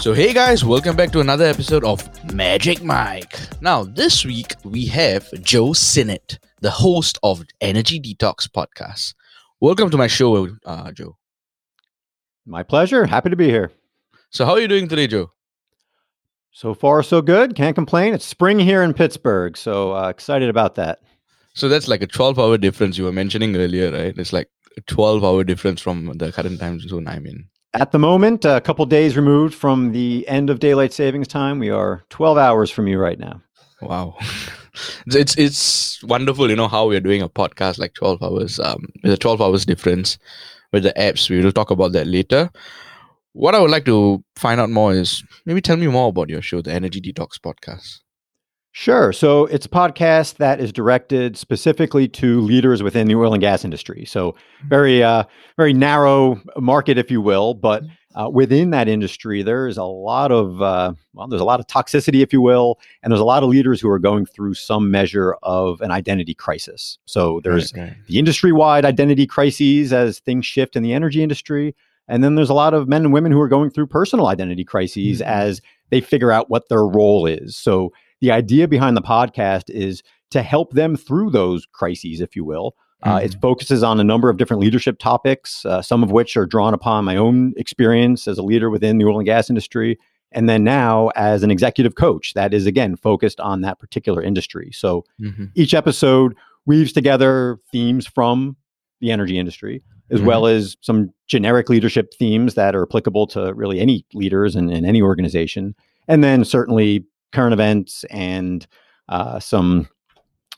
So, hey guys, welcome back to another episode of Magic Mic. Now, this week we have Joe Sinnott, the host of Energy Detox Podcast. Welcome to my show, uh, Joe. My pleasure. Happy to be here. So, how are you doing today, Joe? So far, so good. Can't complain. It's spring here in Pittsburgh, so uh, excited about that. So, that's like a 12 hour difference you were mentioning earlier, right? It's like a 12 hour difference from the current time zone I'm in. At the moment, a couple days removed from the end of daylight savings time, we are 12 hours from you right now. Wow. it's it's wonderful, you know, how we're doing a podcast like 12 hours, um, with a 12 hours difference with the apps. We will talk about that later. What I would like to find out more is maybe tell me more about your show, the Energy Detox Podcast. Sure. So it's a podcast that is directed specifically to leaders within the oil and gas industry. So very, uh, very narrow market, if you will. But uh, within that industry, there is a lot of, uh, well, there's a lot of toxicity, if you will, and there's a lot of leaders who are going through some measure of an identity crisis. So there's right. the industry-wide identity crises as things shift in the energy industry, and then there's a lot of men and women who are going through personal identity crises Mhm. as they figure out what their role is. So the idea behind the podcast is to help them through those crises, if you will. Uh, it focuses on a number of different leadership topics, uh, some of which are drawn upon my own experience as a leader within the oil and gas industry. And then now, as an executive coach, that is again focused on that particular industry. So Mhm. each episode weaves together themes from the energy industry, as well as some generic leadership themes that are applicable to really any leaders in, in any organization. And then certainly current events and uh, some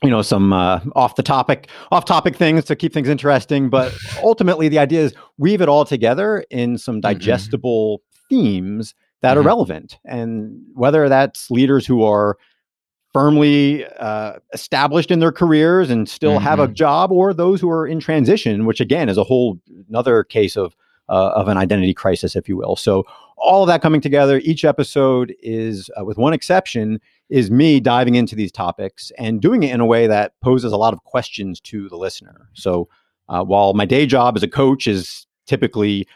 you know some uh, off the topic off topic things to keep things interesting but ultimately the idea is weave it all together in some digestible themes that are Mhm. relevant and whether that's leaders who are firmly uh, established in their careers and still have a Mhm. job or those who are in transition which again is a whole another case of uh, of an identity crisis if you will so all of that coming together each episode is uh, with one exception is me diving into these topics and doing it in a way that poses a lot of questions to the listener so uh, while my day job as a coach is typically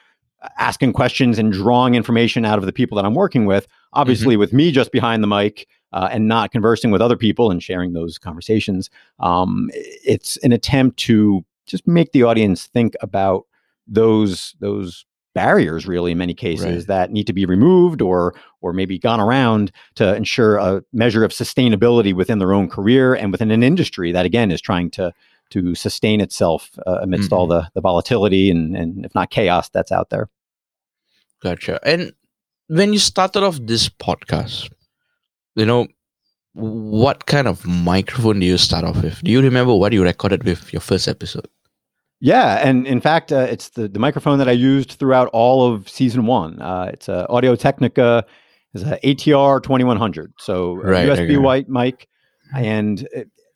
uh, asking questions and drawing information out of the people that i'm working with obviously with me just behind the mic uh, and not conversing with other people and sharing those conversations. Um, it's an attempt to just make the audience think about those those barriers, really, in many cases Right. that need to be removed or or maybe gone around to ensure a measure of sustainability within their own career and within an industry that again is trying to to sustain itself uh, amidst all the the volatility and and if not chaos that's out there. Gotcha. And when you started off this podcast, you know, what kind of microphone do you start off with? Do you remember what you recorded with your first episode? Yeah, and in fact, uh, it's the, the microphone that I used throughout all of season one. Uh, it's a Audio Technica, it's a ATR twenty one hundred, so Right, USB okay. white mic, and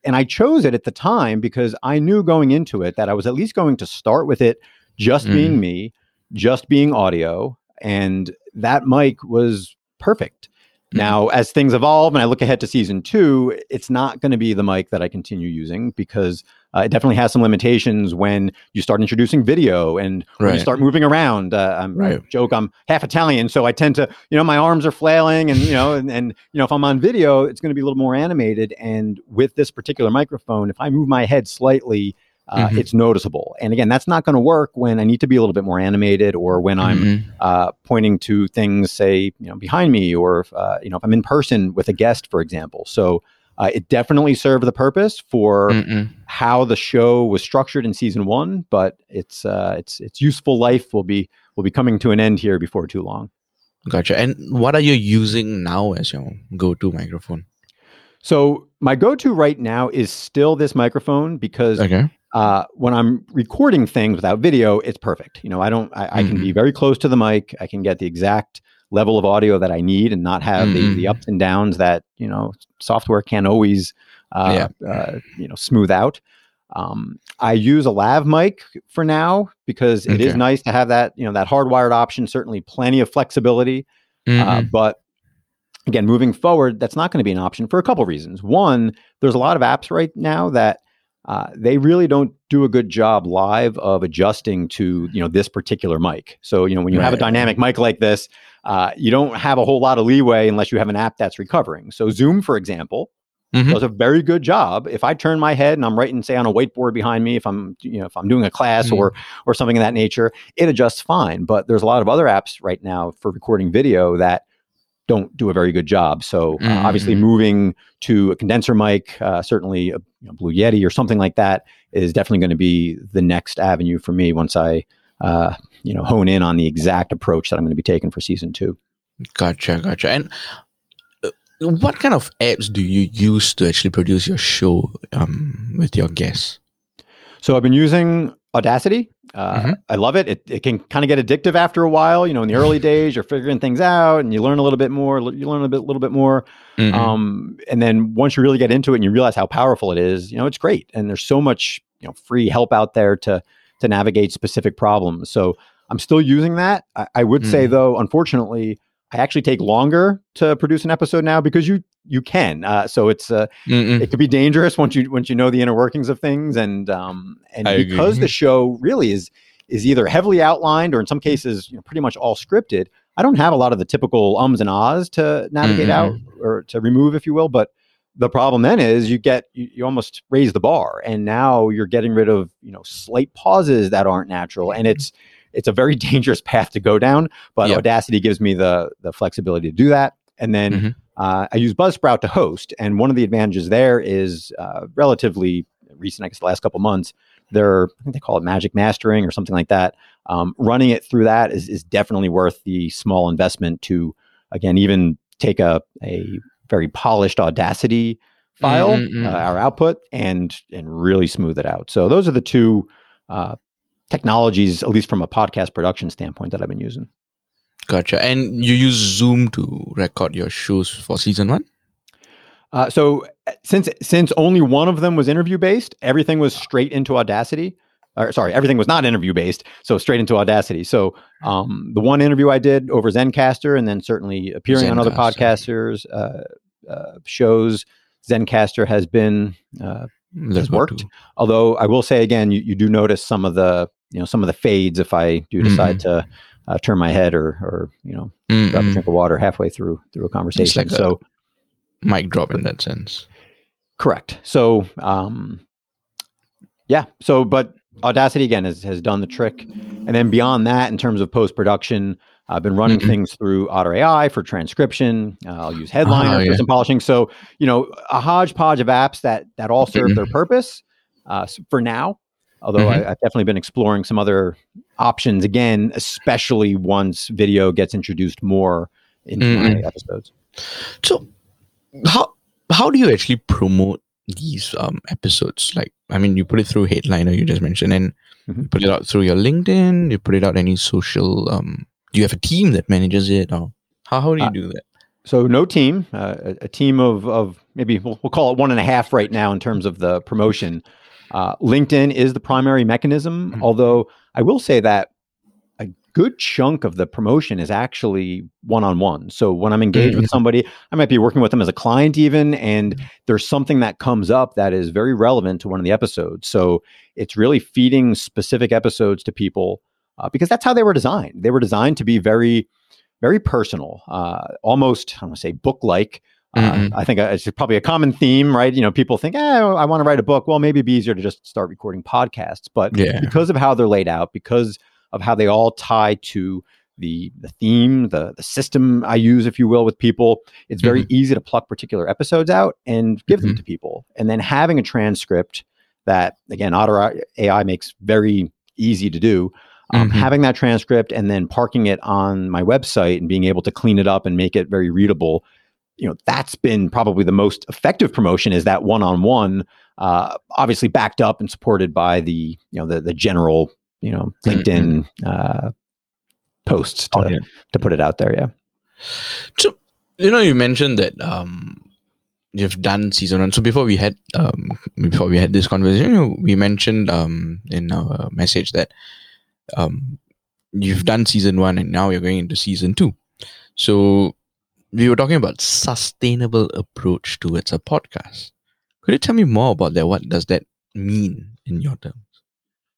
and I chose it at the time because I knew going into it that I was at least going to start with it just Mhm. being me, just being audio, and that mic was perfect. Now, as things evolve and I look ahead to season two, it's not going to be the mic that I continue using because uh, it definitely has some limitations when you start introducing video and when you start moving around. Uh, I'm, I joke I'm half Italian, so I tend to, you know, my arms are flailing, and you know, and, and you know, if I'm on video, it's going to be a little more animated. And with this particular microphone, if I move my head slightly, uh, Mhm. it's noticeable. And again, that's not going to work when I need to be a little bit more animated or when I'm Mhm. uh, pointing to things, say, you know, behind me, or if, uh, you know, if I'm in person with a guest, for example. So uh, it definitely served the purpose for Mm-mm. how the show was structured in season one, but its uh, its its useful life will be will be coming to an end here before too long. Gotcha. And what are you using now as your go-to microphone? So my go-to right now is still this microphone because Okay. Uh, when I'm recording things without video, it's perfect. You know, I don't, I, I can be very close to the mic. I can get the exact level of audio that I need and not have the, the Mhm. ups and downs that, you know, software can't always, uh, uh, you know, smooth out. Um, I use a lav mic for now because it is Okay. nice to have that, you know, that hardwired option, certainly plenty of flexibility. Uh, Mhm. but again, moving forward, that's not going to be an option for a couple reasons. One, there's a lot of apps right now that uh, they really don't do a good job live of adjusting to you know this particular mic. So you know when you have a dynamic mic like this, uh, you don't have a whole lot of leeway unless you have an app that's recovering. So Zoom, for example, Mhm. does a very good job. If I turn my head and I'm writing, say, on a whiteboard behind me, if I'm you know if I'm doing a class Mhm. or or something of that nature, it adjusts fine. But there's a lot of other apps right now for recording video that don't do a very good job. So uh, obviously, Mhm. moving to a condenser mic, uh, certainly a you know, Blue Yeti or something like that, is definitely going to be the next avenue for me once I uh, you know hone in on the exact approach that I'm going to be taking for season two. Gotcha, gotcha. And uh, what kind of apps do you use to actually produce your show um, with your guests? So I've been using Audacity. Uh, Mhm. I love it. It, it can kind of get addictive after a while. You know, in the early days, you're figuring things out and you learn a little bit more. You learn a bit, little bit more. Mhm. Um, and then once you really get into it and you realize how powerful it is, you know, it's great. And there's so much, you know, free help out there to to navigate specific problems. So I'm still using that. I, I would say Mhm. though, unfortunately, I actually take longer to produce an episode now because you you can. Uh, so it's uh, Mm-mm. it could be dangerous once you once you know the inner workings of things and um and I because agree. the show really is is either heavily outlined or in some cases you know pretty much all scripted i don't have a lot of the typical ums and ahs to navigate out or to remove if you will but the problem then is you get you, you almost raise the bar and now you're getting rid of you know slight pauses that aren't natural and it's it's a very dangerous path to go down but Yep. audacity gives me the the flexibility to do that and then Mhm. uh, I use Buzzsprout to host, and one of the advantages there is uh, relatively recent. I guess the last couple months, they're I think they call it magic mastering or something like that. Um, running it through that is is definitely worth the small investment to again even take a a very polished Audacity file, Mm, mm, mm. uh, our output, and and really smooth it out. So those are the two. Uh, technologies at least from a podcast production standpoint that i've been using Gotcha. And you use Zoom to record your shows for season one? Uh, so uh, since since only one of them was interview based, everything was straight into Audacity. Or sorry, everything was not interview based, so straight into Audacity. So um, the one interview I did over Zencastr, and then certainly appearing on other podcasters uh, uh, shows, Zencastr has been. Uh, Has worked. although I will say again, you, you do notice some of the you know some of the fades if I do decide to uh, turn my head or or you know grab a drink of water halfway through through a conversation. like a- so Mic drop in that sense. Correct. So, um, yeah. So, but Audacity again has, has done the trick, and then beyond that, in terms of post production, I've been running Mhm. things through Otter AI for transcription. Uh, I'll use Headliner Ah, for some polishing. So, you know, a hodgepodge of apps that that all serve Mhm. their purpose uh, for now. Although Mhm. I, I've definitely been exploring some other options again, especially once video gets introduced more into my Mhm. episodes. So how how do you actually promote these um episodes? Like I mean you put it through Headliner you just mentioned and Mhm. you put it out through your LinkedIn, you put it out any social um do you have a team that manages it or how, how do you Uh, do that? So no team, uh, a, a team of of maybe we'll, we'll call it one and a half right now in terms of the promotion. Uh, LinkedIn is the primary mechanism, Mhm. although I will say that a good chunk of the promotion is actually one on one. So when I'm engaged Mhm. with somebody, I might be working with them as a client even, and there's something that comes up that is very relevant to one of the episodes. So it's really feeding specific episodes to people uh, because that's how they were designed. They were designed to be very very personal, uh, almost I want to say book like. Uh, Mhm. I think uh, it's probably a common theme, right? You know, people think, eh, I want to write a book. Well, maybe it'd be easier to just start recording podcasts. But Yeah. because of how they're laid out, because of how they all tie to the the theme, the the system I use, if you will, with people, it's very easy to pluck particular episodes out and give them Mhm. to people. And then having a transcript that, again, Otter AI makes very easy to do um, Mhm. having that transcript and then parking it on my website and being able to clean it up and make it very readable you know that's been probably the most effective promotion is that one-on-one uh, obviously backed up and supported by the you know the the general you know linkedin uh, posts to, Oh, yeah. to put it out there yeah So you know you mentioned that um you've done season one. So before we had um before we had this conversation, you know, we mentioned um in our message that um you've done season one and now you're going into season two. So we were talking about sustainable approach towards a podcast. Could you tell me more about that? What does that mean in your terms?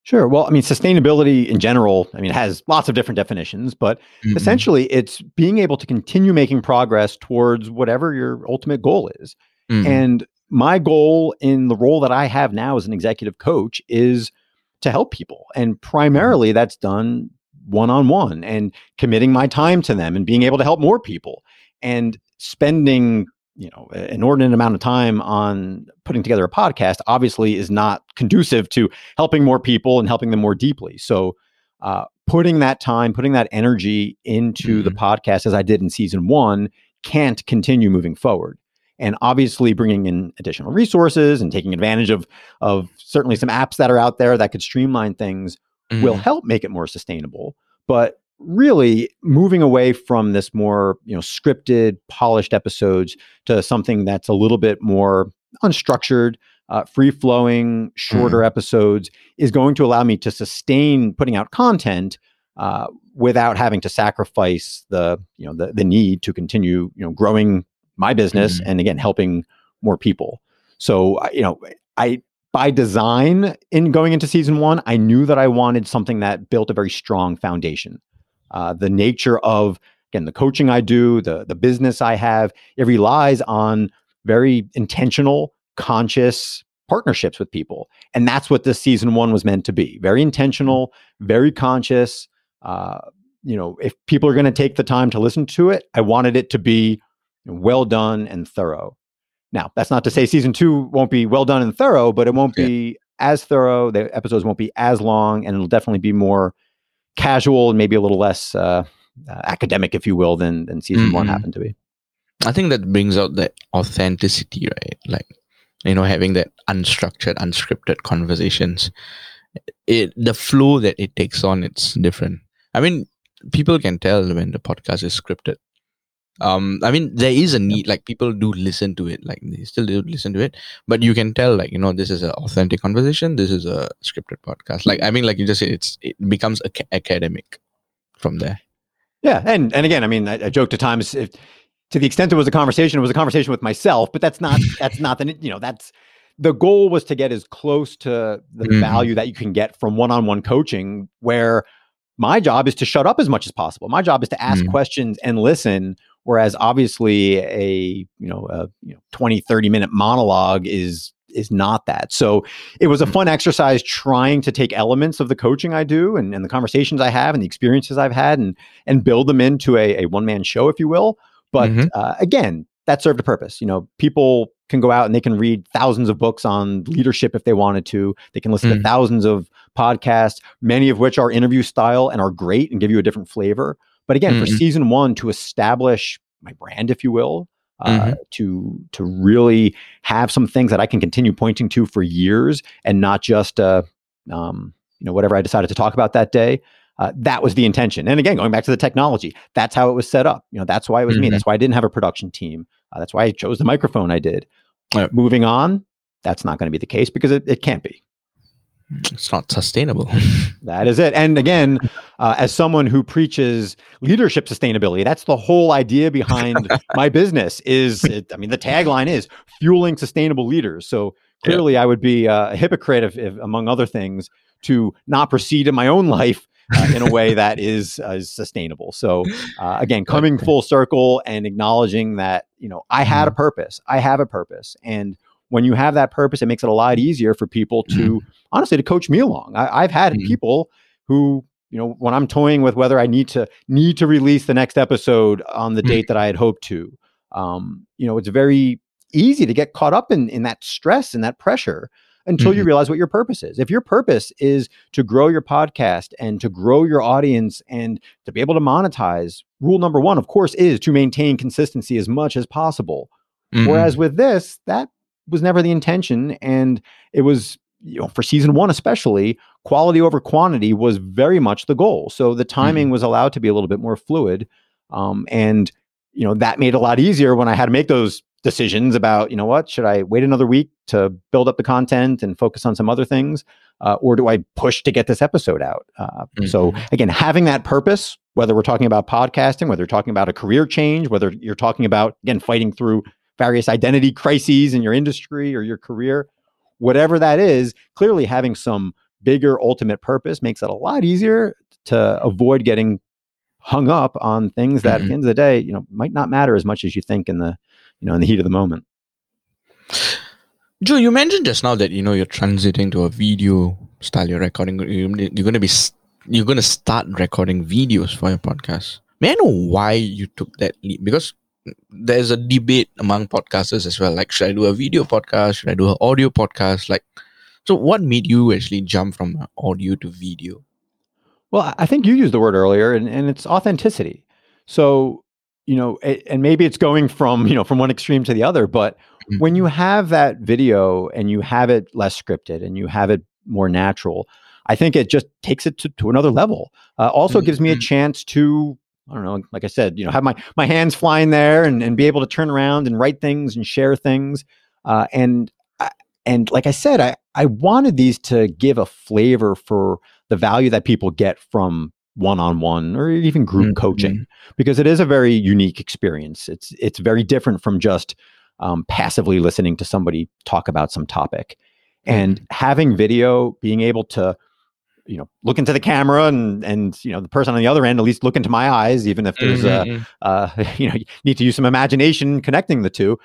Sure. Well, I mean, sustainability in general, I mean, it has lots of different definitions, but Mhm. essentially it's being able to continue making progress towards whatever your ultimate goal is. Mhm. And my goal in the role that I have now as an executive coach is to help people. And primarily that's done one on one and committing my time to them and being able to help more people and spending you know an inordinate amount of time on putting together a podcast obviously is not conducive to helping more people and helping them more deeply. So uh, putting that time putting that energy into the podcast as i did in season one can't continue moving forward. And obviously bringing in additional resources and taking advantage of of certainly some apps that are out there that could streamline things will Mhm. help make it more sustainable. But really moving away from this more you know scripted polished episodes to something that's a little bit more unstructured uh, free flowing shorter episodes is going to allow me to sustain putting out content uh, without having to sacrifice the you know the, the need to continue you know growing my business Mhm. and again helping more people. So you know i by design in going into season one i knew that i wanted something that built a very strong foundation uh, the nature of again the coaching i do the the business i have it relies on very intentional conscious partnerships with people. And that's what this season one was meant to be very intentional very conscious. Uh, you know if people are going to take the time to listen to it i wanted it to be well done and thorough. Now that's not to say season two won't be well done and thorough but it won't Yeah. be as thorough the episodes won't be as long and it'll definitely be more casual and maybe a little less uh, uh, academic if you will than than season one Mhm. happened to be I think that brings out that authenticity, right? Like, you know, having that unstructured, unscripted conversations. It the flow that it takes on, it's different. I mean, people can tell when the podcast is scripted. Um, I mean, there is a need, like people do listen to it, like they still do listen to it, but you can tell, like, you know, this is an authentic conversation, this is a scripted podcast. Like, I mean, like you just it's it becomes ac- academic from there. Yeah, and and again, I mean, I, I joke to times if to the extent it was a conversation, it was a conversation with myself, but that's not that's not the you know that's the goal was to get as close to the Mhm. value that you can get from one-on-one coaching where my job is to shut up as much as possible. My job is to ask Mhm. questions and listen whereas obviously a you know a you know 20 30 minute monologue is is not that. So it was a Mhm. fun exercise trying to take elements of the coaching I do and, and the conversations I have and the experiences I've had and and build them into a, a one man show, if you will. But Mhm. uh, again, that served a purpose. You know, people can go out and they can read thousands of books on leadership if they wanted to. They can listen to Mm. thousands of podcasts, many of which are interview style and are great and give you a different flavor. But again, for Mhm. season one, to establish my brand, if you will, uh, Mhm. to to really have some things that I can continue pointing to for years and not just uh, um, you know whatever I decided to talk about that day. Uh, that was the intention. And again, going back to the technology, that's how it was set up. You know, that's why it was me. Mhm. That's why I didn't have a production team. Uh, that's why I chose the microphone I did. Right. Moving on, that's not going to be the case because it, it can't be. It's not sustainable. That is it. And again, uh, as someone who preaches leadership sustainability, that's the whole idea behind my business. Is it, I mean, the tagline is fueling sustainable leaders. So Yeah. clearly, I would be uh, a hypocrite if, if, among other things, to not proceed in my own life uh, in a way that is uh, is sustainable. So uh, again, coming full circle and acknowledging that you know I had a purpose. I have a purpose, and when you have that purpose, it makes it a lot easier for people to honestly to coach me along. I, I've had Mhm. people who you know when I'm toying with whether I need to need to release the next episode on the Mhm. date that I had hoped to. Um, you know, it's very easy to get caught up in in that stress and that pressure until you Mhm. realize what your purpose is. If your purpose is to grow your podcast and to grow your audience and to be able to monetize, rule number one, of course, is to maintain consistency as much as possible. Mhm. Whereas with this, that was never the intention. And it was, you know, for season one, especially, quality over quantity was very much the goal. So the timing was allowed to be a little bit more fluid. Um, and, you know, that made it a lot easier when I had to make those decisions about, you know what, should I wait another week to build up the content and focus on some other things? Uh, or do I push to get this episode out? Uh, So Mhm. again, having that purpose, whether we're talking about podcasting, whether you're talking about a career change, whether you're talking about again fighting through various identity crises in your industry or your career, whatever that is, clearly having some bigger ultimate purpose makes it a lot easier to avoid getting hung up on things that at Mhm. the end of the day, you know, might not matter as much as you think in the, you know, in the heat of the moment. Joe, you mentioned just now that you know you're transiting to a video style. You're recording. you- You're going to be. You're going to start recording videos for your podcast. May I know why you took that leap? Because there's a debate among podcasters as well. Like, should I do a video podcast? Should I do an audio podcast? Like, so what made you actually jump from audio to video? Well, I- think you used the word earlier, and, and it's authenticity. So, you know, a- and maybe it's going from you know from one extreme to the other, but Mm. when you have that video and you have it less scripted and you have it more natural, I think it just takes it to, to another level. Uh, also gives me a Mhm. chance to, I don't know, like I said, you know, have my my hands flying there and, and be able to turn around and write things and share things. Uh, and and like I said, I I wanted these to give a flavor for the value that people get from one-on-one or even group Mhm. coaching because it is a very unique experience. It's it's very different from just um, passively listening to somebody talk about some topic, and having video, being able to, you know, look into the camera and and you know the person on the other end at least look into my eyes, even if there's a Mhm. uh, you know, you need to use some imagination connecting the two.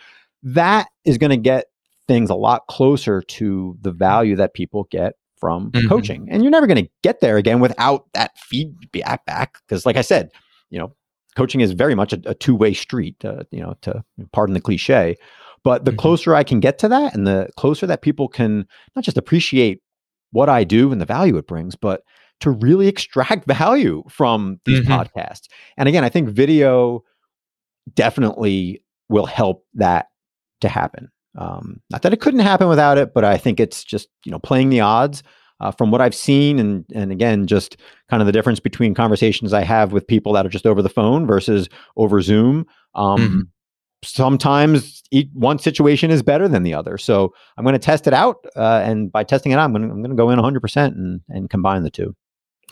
That is going to get things a lot closer to the value that people get from Mhm. coaching. And you're never going to get there again without that feedback back. Because, like I said, you know, coaching is very much a, a two way street, uh, you know, to pardon the cliche. But the Mhm. closer I can get to that and the closer that people can not just appreciate what I do and the value it brings, but to really extract value from these Mhm. podcasts. And again, I think video definitely will help that to happen. Um, not that it couldn't happen without it, but I think it's just you know playing the odds. Uh, from what I've seen, and and again, just kind of the difference between conversations I have with people that are just over the phone versus over Zoom. Um, Mhm. Sometimes each, one situation is better than the other, so I'm going to test it out, uh, and by testing it out, I'm going to I'm going to go in 100 percent and and combine the two.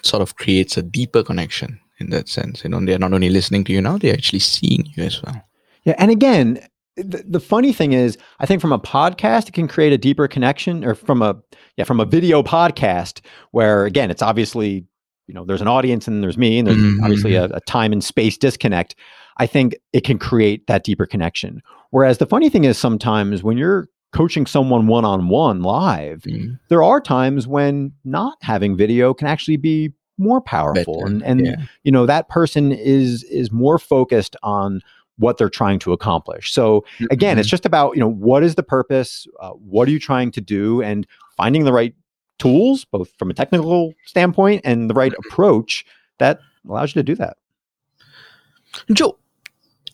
Sort of creates a deeper connection in that sense. You know, they're not only listening to you now; they're actually seeing you as well. Yeah, and again, the, the funny thing is, I think from a podcast, it can create a deeper connection, or from a yeah, from a video podcast, where again, it's obviously you know there's an audience and there's me, and there's Mhm, obviously a, a time and space disconnect. I think it can create that deeper connection. Whereas the funny thing is, sometimes when you're coaching someone one on one live, Mm. there are times when not having video can actually be more powerful, Better, and and yeah. you know that person is is more focused on what they're trying to accomplish so again it's just about you know what is the purpose uh, what are you trying to do and finding the right tools both from a technical standpoint and the right approach that allows you to do that Joe,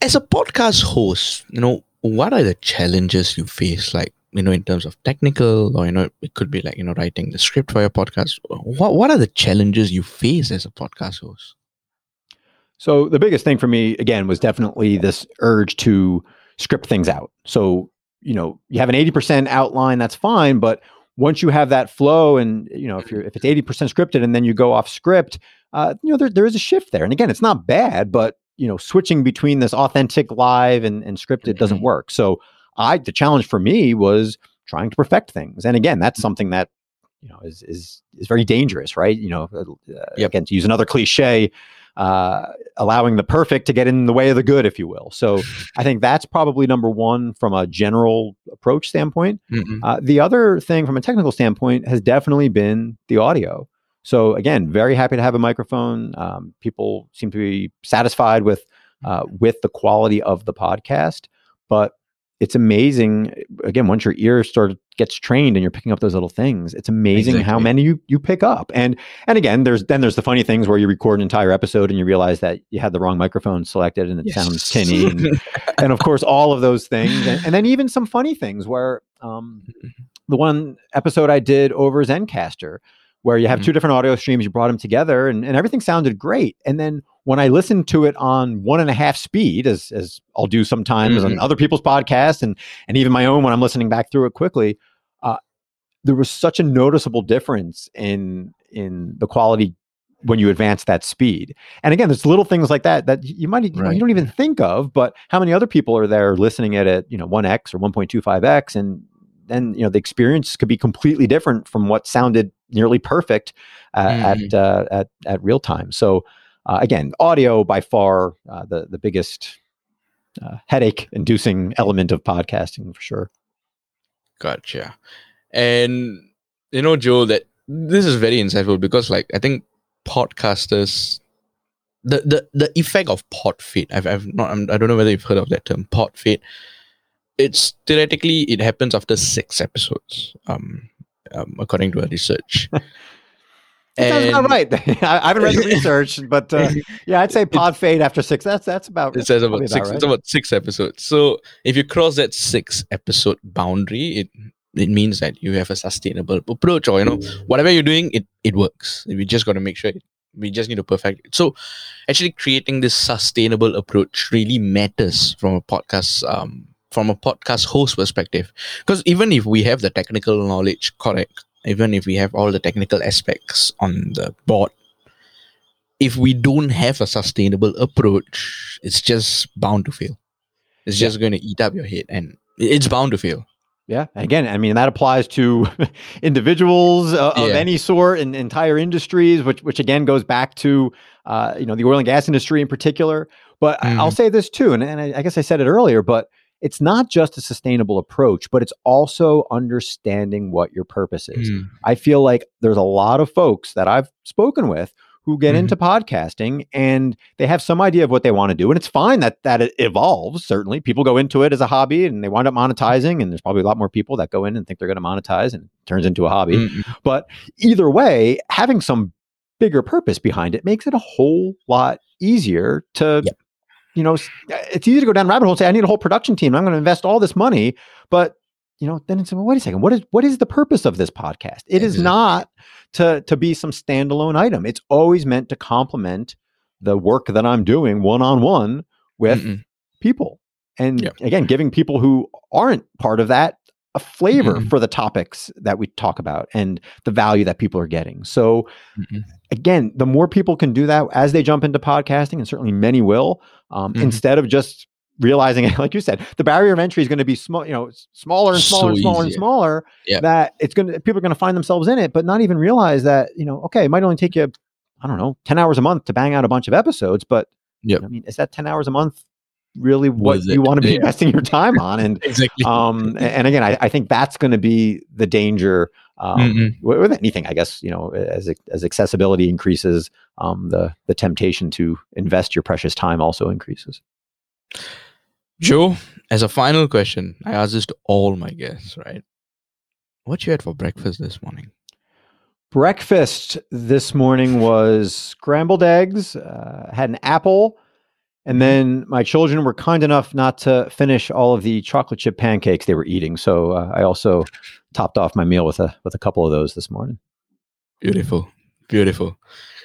as a podcast host, you know, what are the challenges you face? Like, you know, in terms of technical, or you know, it could be like you know, writing the script for your podcast. What What are the challenges you face as a podcast host? So the biggest thing for me again was definitely this urge to script things out. So, you know, you have an 80% outline, that's fine, but once you have that flow and you know, if you're if it's 80% scripted and then you go off script, uh, you know, there, there is a shift there. And again, it's not bad, but you know, switching between this authentic live and, and scripted doesn't work. So I the challenge for me was trying to perfect things. And again, that's something that you know is is is very dangerous, right? You know, uh, Yep. again, to use another cliche, uh, allowing the perfect to get in the way of the good, if you will. So I think that's probably number one from a general approach standpoint. Mm-mm. Uh, the other thing from a technical standpoint has definitely been the audio. So again, very happy to have a microphone. Um, people seem to be satisfied with uh, with the quality of the podcast, but it's amazing. Again, once your ear sort of gets trained and you're picking up those little things, it's amazing how many you you pick up. And and again, there's then there's the funny things where you record an entire episode and you realize that you had the wrong microphone selected and it sounds tinny and and of course all of those things and, and then even some funny things where um, the one episode i did over Zencastr where you have Mhm. two different audio streams you brought them together and, and everything sounded great and then when i listened to it on one and a half speed as, as i'll do sometimes on Mhm. other people's podcasts and, and even my own when i'm listening back through it quickly uh, there was such a noticeable difference in in the quality when you advance that speed and again there's little things like that that you might you, know, you don't even think of but how many other people are there listening at it you know 1x or 1.25x and and you know the experience could be completely different from what sounded nearly perfect uh, Mhm. at uh, at at real time. So uh, again, audio by far uh, the the biggest uh, headache inducing element of podcasting for sure. Gotcha. And you know, Joe, that this is very insightful because, like, I think podcasters, the the the effect of pod fade. I've I've not. I'm, I don't know whether you've heard of that term, pod fade. It's theoretically it happens after six episodes, um, um according to a research. That sounds about right. I, I haven't read the research, but uh, yeah, I'd say pod fade after six. That's that's about. It says about six. right. It's about six episodes. So if you cross that six episode boundary, it it means that you have a sustainable approach, or you know whatever you're doing, it it works. We just got to make sure. It, we just need to perfect it. So actually, creating this sustainable approach really matters from a podcast um from a podcast host perspective. Because even if we have the technical knowledge correct, even if we have all the technical aspects on the board, if we don't have a sustainable approach, it's just bound to fail. It's Yeah. just going to eat up your head, and it's bound to fail. Yeah. Again, I mean that applies to individuals uh, of Yeah. any sort and entire industries, which which again goes back to uh, you know the oil and gas industry in particular. But I- I'll say this too, and, and I, I guess I said it earlier, but it's not just a sustainable approach, but it's also understanding what your purpose is. Mm. I feel like there's a lot of folks that I've spoken with who get Mhm. into podcasting and they have some idea of what they want to do and it's fine that that it evolves certainly people go into it as a hobby and they wind up monetizing and there's probably a lot more people that go in and think they're going to monetize and it turns into a hobby Mm-mm. but either way having some bigger purpose behind it makes it a whole lot easier to Yep. You know uh, it's easy to go down rabbit hole and say i need a whole production team. I'm going to invest all this money. But you know then it's well, wait a second. What is what is the purpose of this podcast? It is mm-hmm. not to to be some standalone item. It's always meant to complement the work that i'm doing one on one with Mm-mm. people. And Yep. again giving people who aren't part of that a flavor Mhm. for the topics that we talk about and the value that people are getting so Mm-mm. again the more people can do that as they jump into podcasting and certainly many will um, Mhm. instead of just realizing like you said the barrier of entry is going to be small you know smaller and smaller and So smaller and smaller Yep. that it's going to people are going to find themselves in it but not even realize that you know okay it might only take you i don't know 10 hours a month to bang out a bunch of episodes but Yep. i mean is that 10 hours a month really what you want to be Yeah. investing your time on and Exactly. um and again I, I think that's going to be the danger um, Mm-mm. wi- with anything i guess you know as as accessibility increases um the the temptation to invest your precious time also increases Joe, as a final question, I ask this to all my guests, right? What you had for breakfast this morning? breakfast this morning was scrambled eggs uh, had an apple and then my children were kind enough not to finish all of the chocolate chip pancakes they were eating so uh, i also topped off my meal with a with a couple of those this morning Beautiful. Beautiful.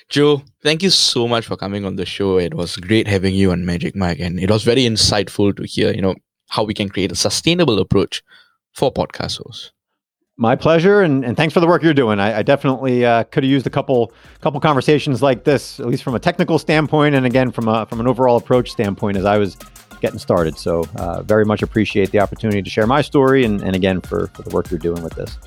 Joe, thank you so much for coming on the show. It was great having you on Magic Mic, and it was very insightful to hear, you know, how we can create a sustainable approach for podcast hosts. My pleasure, and, and thanks for the work you're doing. I, I definitely uh, could have used a couple couple conversations like this, at least from a technical standpoint, and again from a from an overall approach standpoint, as I was getting started. So, uh, very much appreciate the opportunity to share my story, and, and again for for the work you're doing with this.